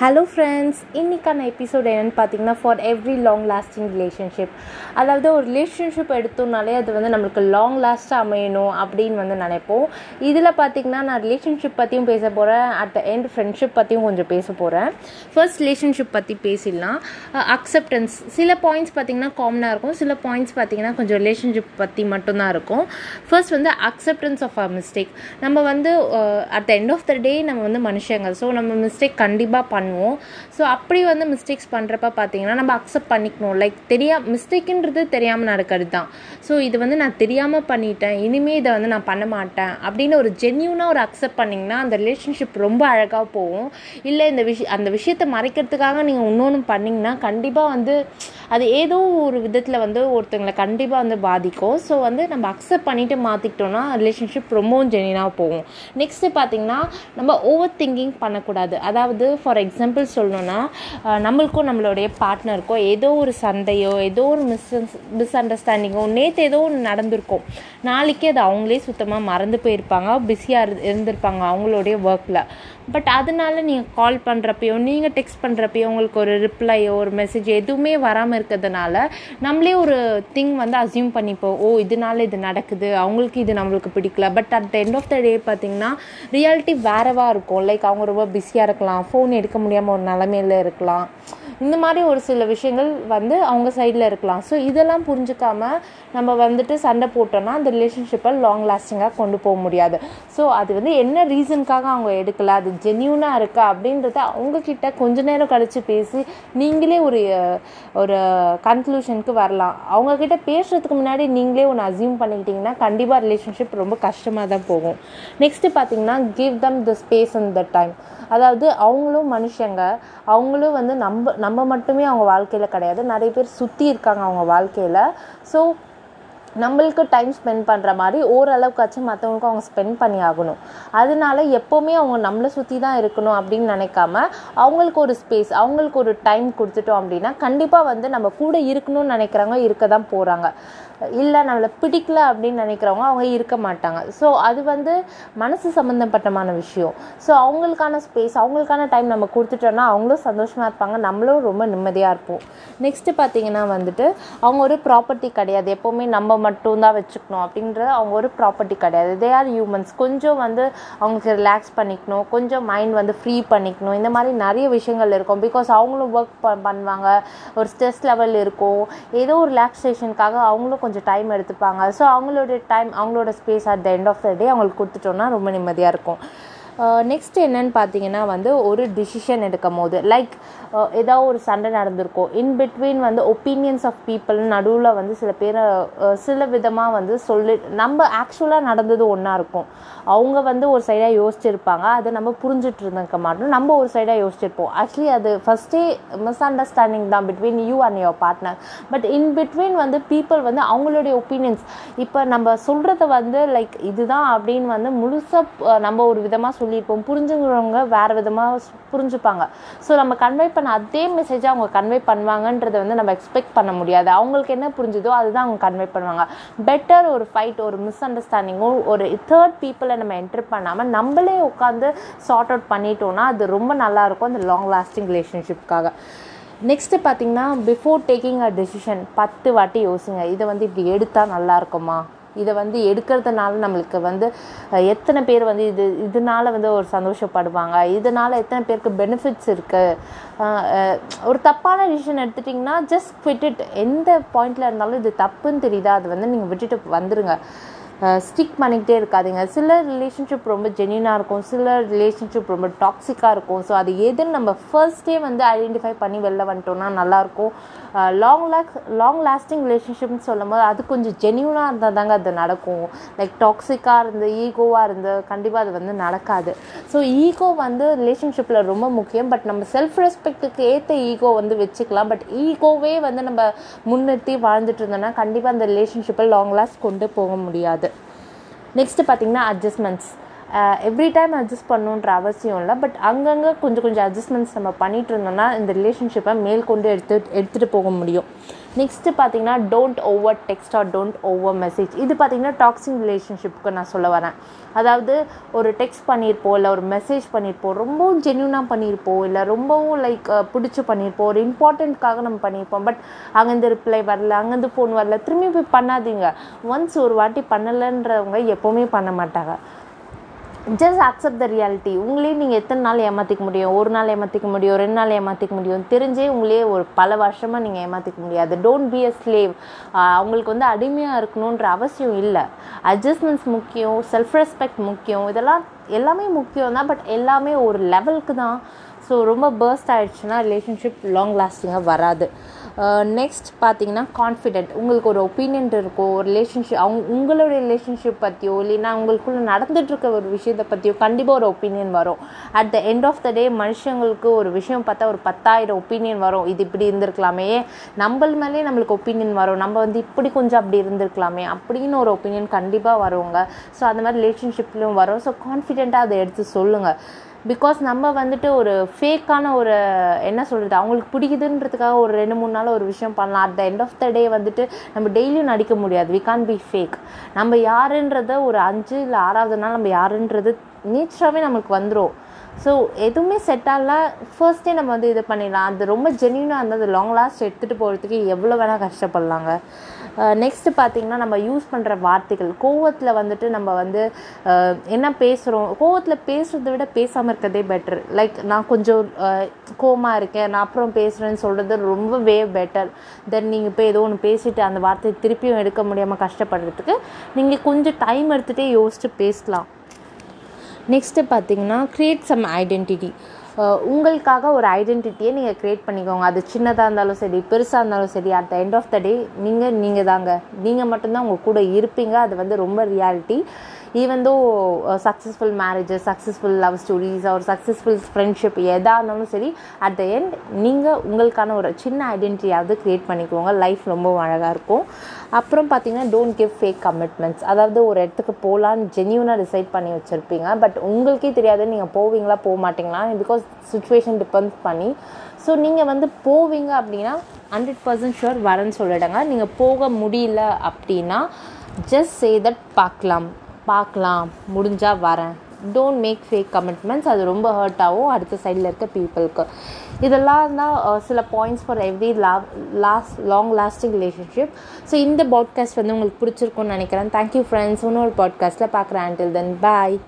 Hello friends இன்றைக்கான episode என்னென்னு பார்த்தீங்கன்னா for every long lasting relationship அதாவது ஒரு ரிலேஷன்ஷிப் எடுத்தோம்னாலே அது வந்து நம்மளுக்கு லாங் லாஸ்ட்டாக அமையணும் அப்படின்னு வந்து நினைப்போம். இதில் பார்த்தீங்கன்னா நான் ரிலேஷன்ஷிப் பற்றியும் பேச போகிறேன் அட் த எண்ட் ஃப்ரெண்ட்ஷிப் பற்றியும் கொஞ்சம் பேச போகிறேன் ஃபர்ஸ்ட் ரிலேஷன்ஷிப் பற்றி பேசிடலாம். அக்செப்டன்ஸ் சில பாயிண்ட்ஸ் பார்த்தீங்கன்னா காமனாக இருக்கும். சில பாயிண்ட்ஸ் பார்த்தீங்கன்னா கொஞ்சம் ரிலேஷன்ஷிப் பற்றி மட்டும்தான் இருக்கும். ஃபர்ஸ்ட் வந்து அக்செப்டன்ஸ் ஆஃப் அ மிஸ்டேக் நம்ம வந்து at the end of the day நம்ம வந்து மனுஷங்க. ஸோ நம்ம மிஸ்டேக் கண்டிப்பாக பண்ணுவோம். ஸோ அப்படி வந்து மிஸ்டேக்ஸ் பண்ணுறப்ப பார்த்தீங்கன்னா நம்ம அக்செப்ட் பண்ணிக்கணும். லைக் தெரியா மிஸ்டேக்குன்றது தெரியாமல் நடக்கிறது தான் ஸோ இது வந்து நான் தெரியாமல் பண்ணிட்டேன். இனிமேல் இதை வந்து நான் பண்ண மாட்டேன். அப்படின்னு ஒரு ஜென்யூனாக ஒரு அக்செப்ட் பண்ணிங்கன்னா அந்த ரிலேஷன்ஷிப் ரொம்ப அழகாக போகும். இல்லை இந்த விஷயம் அந்த விஷயத்தை மறைக்கிறதுக்காக நீங்கள் இன்னொன்று பண்ணிங்கன்னா கண்டிப்பாக வந்து அது ஏதோ ஒரு விதத்தில் வந்து ஒருத்தங்களை கண்டிப்பாக வந்து பாதிக்கும். ஸோ வந்து நம்ம அக்செப்ட் பண்ணிவிட்டு மாற்றிக்கிட்டோன்னா ரிலேஷன்ஷிப் ரொம்பவும் ஜெனினாக போகும். நெக்ஸ்ட்டு பார்த்திங்கன்னா நம்ம ஓவர் திங்கிங் பண்ணக்கூடாது. அதாவது ஃபார் எக்ஸாம்பிள் சொல்லணுன்னா நம்மளுக்கும் நம்மளுடைய பார்ட்னருக்கோ ஏதோ ஒரு சண்டையோ ஏதோ ஒரு மிஸ் மிஸ் அண்டர்ஸ்டாண்டிங்கோ நேற்று ஏதோ ஒன்று நடந்திருக்கும். நாளைக்கு அது அவங்களே சுத்தமாக மறந்து போயிருப்பாங்க பிஸியாக இருந்திருப்பாங்க அவங்களுடைய ஒர்க்கில் பட் அதனால நீங்கள் கால் பண்ணுறப்பையோ நீங்கள் டெக்ஸ்ட் பண்ணுறப்பையோ உங்களுக்கு ஒரு ரிப்ளையோ ஒரு மெசேஜ் எதுவுமே வராமல் இருக்கிறதுனால நம்மளே ஒரு திங் வந்து அசியூம் பண்ணிப்போம். ஓ இதனால இது நடக்குது. அவங்களுக்கு இது நம்மளுக்கு பிடிக்கல. But at the end of the day பார்த்தீங்கன்னா ரியாலிட்டி வேறவாக இருக்கும். லைக் அவங்க ரொம்ப பிஸியாக இருக்கலாம். ஃபோன் எடுக்க முடியாமல் ஒரு நிலமையில இருக்கலாம். இந்த மாதிரி ஒரு சில விஷயங்கள் வந்து அவங்க சைடில் இருக்கலாம். ஸோ இதெல்லாம் புரிஞ்சுக்காமல் நம்ம வந்துட்டு சண்டை போட்டோம்னா அந்த ரிலேஷன்ஷிப்பை லாங் லாஸ்டிங்காக கொண்டு போக முடியாது. ஸோ அது வந்து என்ன ரீசனுக்காக அவங்க எடுக்கல? அது ஜென்யூனாக இருக்கா? அப்படின்றத அவங்கக்கிட்ட கொஞ்ச நேரம் கழித்து பேசி நீங்களே ஒரு ஒரு கன்க்ளூஷனுக்கு வரலாம். அவங்கக்கிட்ட பேசுகிறதுக்கு முன்னாடி நீங்களே ஒன்று அசியூம் பண்ணிக்கிட்டிங்கன்னா கண்டிப்பாக ரிலேஷன்ஷிப் ரொம்ப கஷ்டமாக தான் போகும். நெக்ஸ்ட்டு பார்த்தீங்கன்னா give them the space and the time அதாவது அவங்களும் மனுஷங்க. அவங்களும் வந்து நம்ம நம்ம மட்டுமே அவங்க வாழ்க்கையில் கிடையாது. நிறைய பேர் சுற்றி இருக்காங்க அவங்க வாழ்க்கையில். ஸோ நம்மளுக்கு டைம் ஸ்பெண்ட் பண்ணுற மாதிரி ஓரளவுக்காச்சும் மற்றவங்களுக்கும் அவங்க ஸ்பெண்ட் பண்ணி ஆகணும். அதனால எப்போவுமே அவங்க நம்மளை சுற்றி தான் இருக்கணும் அப்படின்னு நினைக்காம அவங்களுக்கு ஒரு ஸ்பேஸ் அவங்களுக்கு ஒரு டைம் கொடுத்துட்டோம் அப்படின்னா கண்டிப்பாக வந்து நம்ம கூட இருக்கணும்னு நினைக்கிறவங்க இருக்க தான் போகிறாங்க இல்லை நம்மளை பிடிக்கல அப்படின்னு நினைக்கிறவங்க அவங்க இருக்க மாட்டாங்க. ஸோ அது வந்து மனசு சம்மந்தப்பட்டமான விஷயம். ஸோ அவங்களுக்கான ஸ்பேஸ் அவங்களுக்கான டைம் நம்ம கொடுத்துட்டோன்னா அவங்களும் சந்தோஷமாக இருப்பாங்க. நம்மளும் ரொம்ப நிம்மதியாக இருப்போம். நெக்ஸ்ட்டு பார்த்தீங்கன்னா வந்துட்டு அவங்க ஒரு ப்ராப்பர்ட்டி கிடையாது. எப்போவுமே நம்ம மட்டும்தான் வச்சுக்கணும் அப்படின்றது அவங்க ஒரு ப்ராப்பர்ட்டி கிடையாது. தே ஆர் ஹியூமன்ஸ் கொஞ்சம் வந்து அவங்களுக்கு ரிலாக்ஸ் பண்ணிக்கணும். கொஞ்சம் மைண்ட் வந்து ஃப்ரீ பண்ணிக்கணும். இந்த மாதிரி நிறைய விஷயங்கள் இருக்கும். பிகாஸ் அவங்களும் ஒர்க் பண்ணுவாங்க. ஒரு ஸ்ட்ரெஸ் லெவல் இருக்கும். ஏதோ ஒரு ரிலாக்ஸேஷனுக்காக அவங்களும் கொஞ்சம் டைம் எடுத்துப்பாங்க. ஸோ அவங்களோட டைம் அவங்களோட space at the end of the day அவங்களுக்கு கொடுத்துட்டோன்னா ரொம்ப நிம்மதியாக இருக்கும். Uh, நெக்ஸ்ட் என்னன்னு பார்த்தீங்கன்னா வந்து ஒரு டிசிஷன் எடுக்கும் போது லைக் uh, ஏதாவது ஒரு சண்டை நடந்திருக்கும் இன் பிட்வீன் வந்து ஒப்பீனியன்ஸ் ஆஃப் பீப்புள் நடுவில் வந்து சில பேர் uh, சில விதமாக வந்து சொல்லி நம்ம ஆக்சுவலாக நடந்தது ஒன்றா இருக்கும். அவங்க வந்து ஒரு சைடாக யோசிச்சிருப்பாங்க அதை நம்ம புரிஞ்சிட்டு இருந்திருக்க மாட்டோம். நம்ம ஒரு சைடாக யோசிச்சிருப்போம். ஆக்சுவலி அது ஃபஸ்ட்டே மிஸ் அண்டர்ஸ்டாண்டிங் தான் between you and your partner but in between வந்து பீப்புள் வந்து அவங்களுடைய ஒப்பீனியன்ஸ் இப்போ நம்ம சொல்கிறத வந்து லைக் இதுதான் அப்படின்னு வந்து முழுசாக நம்ம ஒரு விதமாக சொல்லியிருப்போம். புரிஞ்சுங்கிறவங்க வேறு விதமாக புரிஞ்சுப்பாங்க. ஸோ நம்ம கன்வே பண்ண அதே மெசேஜை அவங்க கன்வே பண்ணுவாங்கன்றதை வந்து நம்ம எக்ஸ்பெக்ட் பண்ண முடியாது. அவங்களுக்கு என்ன புரிஞ்சுதோ அதுதான் அவங்க கன்வே பண்ணுவாங்க. பெட்டர் ஒரு ஃபைட் ஒரு மிஸ் அண்டர்ஸ்டாண்டிங்கும் ஒரு தேர்ட் பீப்புளை நம்ம என்டர் பண்ணாமல் நம்மளே உட்காந்து சார்ட் அவுட் பண்ணிட்டோம்னா அது ரொம்ப நல்லாயிருக்கும் அந்த லாங் லாஸ்டிங் ரிலேஷன்ஷிப்காக நெக்ஸ்ட்டு பார்த்தீங்கன்னா பிஃபோர் டேக்கிங் அ டெசிஷன் பத்து வாட்டி யோசிங்க. இதை வந்து இப்படி எடுத்தால் நல்லா இருக்குமா? இதை வந்து எடுக்கிறதுனால நம்மளுக்கு வந்து எத்தனை பேர் வந்து இது இதனால வந்து ஒரு சந்தோஷப்படுவாங்க? இதனால் எத்தனை பேருக்கு பெனிஃபிட்ஸ் இருக்குது ஒரு தப்பான டிசிஷன் எடுத்துட்டிங்கன்னா ஜஸ்ட் விட்டுட்டு எந்த பாயிண்டில் இருந்தாலும் இது தப்புன்னு தெரியுதா? அது வந்து நீங்கள் விட்டுட்டு வந்துடுங்க ஸ்டிக் பண்ணிக்கிட்டே இருக்காதிங்க. சில ரிலேஷன்ஷிப் ரொம்ப ஜென்யூனாக இருக்கும். சில ரிலேஷன்ஷிப் ரொம்ப டாக்ஸிக்காக இருக்கும். ஸோ அது எதுன்னு நம்ம ஃபர்ஸ்டே வந்து ஐடென்டிஃபை பண்ணி வெளில வந்துட்டோம்னா நல்லாயிருக்கும். லாங் லாக் லாங் லாஸ்டிங் ரிலேஷன்ஷிப்னு சொல்லும் போது அது கொஞ்சம் ஜென்யூனாக இருந்தால் தாங்க அது நடக்கும். லைக் டாக்ஸிக்காக இருந்து ஈகோவாக இருந்து கண்டிப்பாக அது வந்து நடக்காது. ஸோ ஈகோ வந்து ரிலேஷன்ஷிப்பில் ரொம்ப முக்கியம். பட் நம்ம செல்ஃப் ரெஸ்பெக்ட்டுக்கு ஏற்ற ஈகோ வந்து வச்சுக்கலாம். பட் ஈகோவே வந்து நம்ம முன்னிறுத்தி வாழ்ந்துட்டு இருந்தோம்னா கண்டிப்பாக அந்த ரிலேஷன்ஷிப்பை லாங் லாஸ்ட் கொண்டு போக முடியாது. நெக்ஸ்ட்டு பார்த்தீங்கன்னா அட்ஜஸ்ட்மெண்ட்ஸ் எவ்ரி டைம் அட்ஜஸ்ட் பண்ணணுன்ற அவசியம் இல்லை. பட் அங்கங்கே கொஞ்சம் கொஞ்சம் அட்ஜஸ்ட்மெண்ட்ஸ் நம்ம பண்ணிகிட்டு இருந்தோம்னா இந்த ரிலேஷன்ஷிப்பை மேல்கொண்டு எடுத்து எடுத்துகிட்டு போக முடியும். நெக்ஸ்ட்டு பார்த்தீங்கன்னா don't over text or don't over message இது பார்த்தீங்கன்னா டாக்ஸிங் ரிலேஷன்ஷிப்புக்கு நான் சொல்ல வரேன். அதாவது ஒரு டெக்ஸ்ட் பண்ணியிருப்போம் இல்லை ஒரு மெசேஜ் பண்ணியிருப்போம் ரொம்பவும் ஜென்யூனாக பண்ணியிருப்போம் இல்லை ரொம்பவும் லைக் பிடிச்சி பண்ணியிருப்போம் ஒரு இம்பார்ட்டண்ட்காக நம்ம பண்ணியிருப்போம் பட் அங்கேருந்து ரிப்ளை வரல அங்கேருந்து ஃபோன் வரல திரும்பி போய் பண்ணாதீங்க. ஒன்ஸ் ஒரு வாட்டி பண்ணலைன்றவங்க எப்போவுமே பண்ண மாட்டாங்க. ஜஸ்ட் அக்செப்ட் த ரியாலிட்டி உங்களையும் நீங்கள் எத்தனை நாள் ஏமாற்றிக்க முடியும்? ஒரு நாள் ஏமாற்றிக்க முடியும் ரெண்டு நாள் ஏமாற்றிக்க முடியும். தெரிஞ்சே உங்களே ஒரு பல வருஷமாக நீங்கள் ஏமாற்றிக்க முடியாது. டோன்ட் பி அ ஸ்லேவ் அவங்களுக்கு வந்து அடிமையாக இருக்கணுன்ற அவசியம் இல்லை. அட்ஜஸ்ட்மெண்ட்ஸ் முக்கியம் செல்ஃப் ரெஸ்பெக்ட் முக்கியம். இதெல்லாம் எல்லாமே முக்கியம் தான் பட் எல்லாமே ஒரு லெவலுக்கு தான் ஸோ ரொம்ப பேர்ஸ்ட் ஆகிடுச்சுன்னா ரிலேஷன்ஷிப் லாங் லாஸ்டிங்காக வராது. Uh, நெக்ஸ்ட் பார்த்தீங்கன்னா கான்ஃபிடென்ட் உங்களுக்கு ஒரு ஒப்பீனியன் இருக்கும் ஒரு ரிலேஷன்ஷிப் அவங்க உங்களோட ரிலேஷன்ஷிப் பற்றியோ இல்லைன்னா உங்களுக்குள்ள நடந்துகிட்ருக்க ஒரு விஷயத்தை பற்றியோ கண்டிப்பாக ஒரு ஒப்பீனியன் வரும். At the end of the day மனுஷங்களுக்கு ஒரு விஷயம் பார்த்தா ஒரு பத்தாயிரம் ஒப்பீனியன் வரும். இது இப்படி இருந்திருக்கலாமே. நம்மள மேலே நம்மளுக்கு ஒப்பீனியன் வரும். நம்ம வந்து இப்படி கொஞ்சம் அப்படி இருந்திருக்கலாமே. அப்படின்னு ஒரு ஒப்பீனியன் கண்டிப்பாக வருவாங்க ஸோ அந்த மாதிரி ரிலேஷன்ஷிப்லேயும் வரும். ஸோ கான்ஃபிடென்ட்டாக அதை எடுத்து சொல்லுங்கள் பிகாஸ் நம்ம வந்துட்டு ஒரு ஃபேக்கான ஒரு என்ன சொல்கிறது அவங்களுக்கு பிடிக்குதுன்றதுக்காக ஒரு ரெண்டு மூணு நாள் ஒரு விஷயம் பண்ணலாம். At the end of the day வந்துட்டு நம்ம டெய்லியும் நடிக்க முடியாது. வி கான் பி ஃபேக் நம்ம யாருன்றத ஒரு அஞ்சு இல்லை ஆறாவது நாள் நம்ம யாருன்றது நேச்சராகவே நம்மளுக்கு வந்துடும் ஸோ எதுவுமே செட் ஆகல. ஃபர்ஸ்டே நம்ம வந்து இது பண்ணிடலாம். அது ரொம்ப ஜென்யூனாக இருந்தது. லாங் லாஸ்ட் எடுத்துகிட்டு போகிறதுக்கு எவ்வளோ வேணால் கஷ்டப்படலாங்க. நெக்ஸ்ட்டு பார்த்திங்கன்னா நம்ம யூஸ் பண்ணுற வார்த்தைகள். கோவத்தில் வந்துட்டு நம்ம வந்து என்ன பேசுகிறோம் கோவத்தில் பேசுகிறத விட பேசாமல் இருக்கிறதே பெட்டர் லைக் நான் கொஞ்சம் கோவமாக இருக்கேன். நான் அப்புறம் பேசுகிறேன்னு சொல்கிறது ரொம்ப வே பெட்டர் தென் நீங்கள் போய் ஏதோ ஒன்று பேசிவிட்டு அந்த வார்த்தையை திருப்பியும் எடுக்க முடியாமல் கஷ்டப்படுறதுக்கு நீங்கள் கொஞ்சம் டைம் எடுத்துகிட்டே யோசிச்சு பேசலாம். நெக்ஸ்ட்டு பார்த்தீங்கன்னா க்ரியேட் சம் ஐடென்டிட்டி உங்களுக்காக ஒரு ஐடென்டிட்டியை நீங்கள் க்ரியேட் பண்ணிக்கோங்க. அது சின்னதாக இருந்தாலும் சரி பெருசாக இருந்தாலும் சரி at the end of the day நீங்கள் நீங்கள் தாங்க நீங்கள் மட்டும்தான் உங்கள் கூட இருப்பீங்க. அது வந்து ரொம்ப reality even though successful marriages successful love stories ஒரு சக்ஸஸ்ஃபுல் ஃப்ரெண்ட்ஷிப் எதாக இருந்தாலும் சரி அட் த எண்ட் நீங்கள் உங்களுக்கான ஒரு சின்ன ஐடென்டிட்டியாவது க்ரியேட் பண்ணிக்கோங்க. லைஃப் ரொம்ப அழகாக இருக்கும். அப்புறம் பார்த்தீங்கன்னா டோன்ட் கிவ் ஃபேக் கமிட்மெண்ட்ஸ் அதாவது ஒரு இடத்துக்கு போகலான்னு ஜென்யூனாக டிசைட் பண்ணி வச்சுருப்பீங்க. பட் உங்களுக்கே தெரியாது நீங்கள் போவீங்களா போக மாட்டிங்களா பிகாஸ் சுச்சுவேஷன் டிபெண்ட்ஸ் பண்ணி. ஸோ நீங்கள் வந்து போவீங்க அப்படின்னா ஹண்ட்ரட் பர்சன்ட் ஷுர் வரேன்னு சொல்லிடுங்க. நீங்கள் போக முடியல அப்படின்னா ஜஸ்ட் சே தட் பார்க்கலாம். பார்க்கலாம் முடிஞ்சால் வரேன். டோன்ட் மேக் ஃபேக் கமிட்மெண்ட்ஸ் அது ரொம்ப ஹர்ட் ஆகும் அடுத்த சைடில் இருக்க பீப்புளுக்கு இதெல்லாம் தான் சில points for every la last long lasting relationship so இந்த பாட்காஸ்ட் வந்து உங்களுக்கு பிடிச்சிருக்கும்னு நினைக்கிறேன். தேங்க்யூ ஃப்ரெண்ட்ஸ் இன்னொரு பாட்காஸ்ட்டில் பார்க்குறேன். அண்டில் தென் பாய்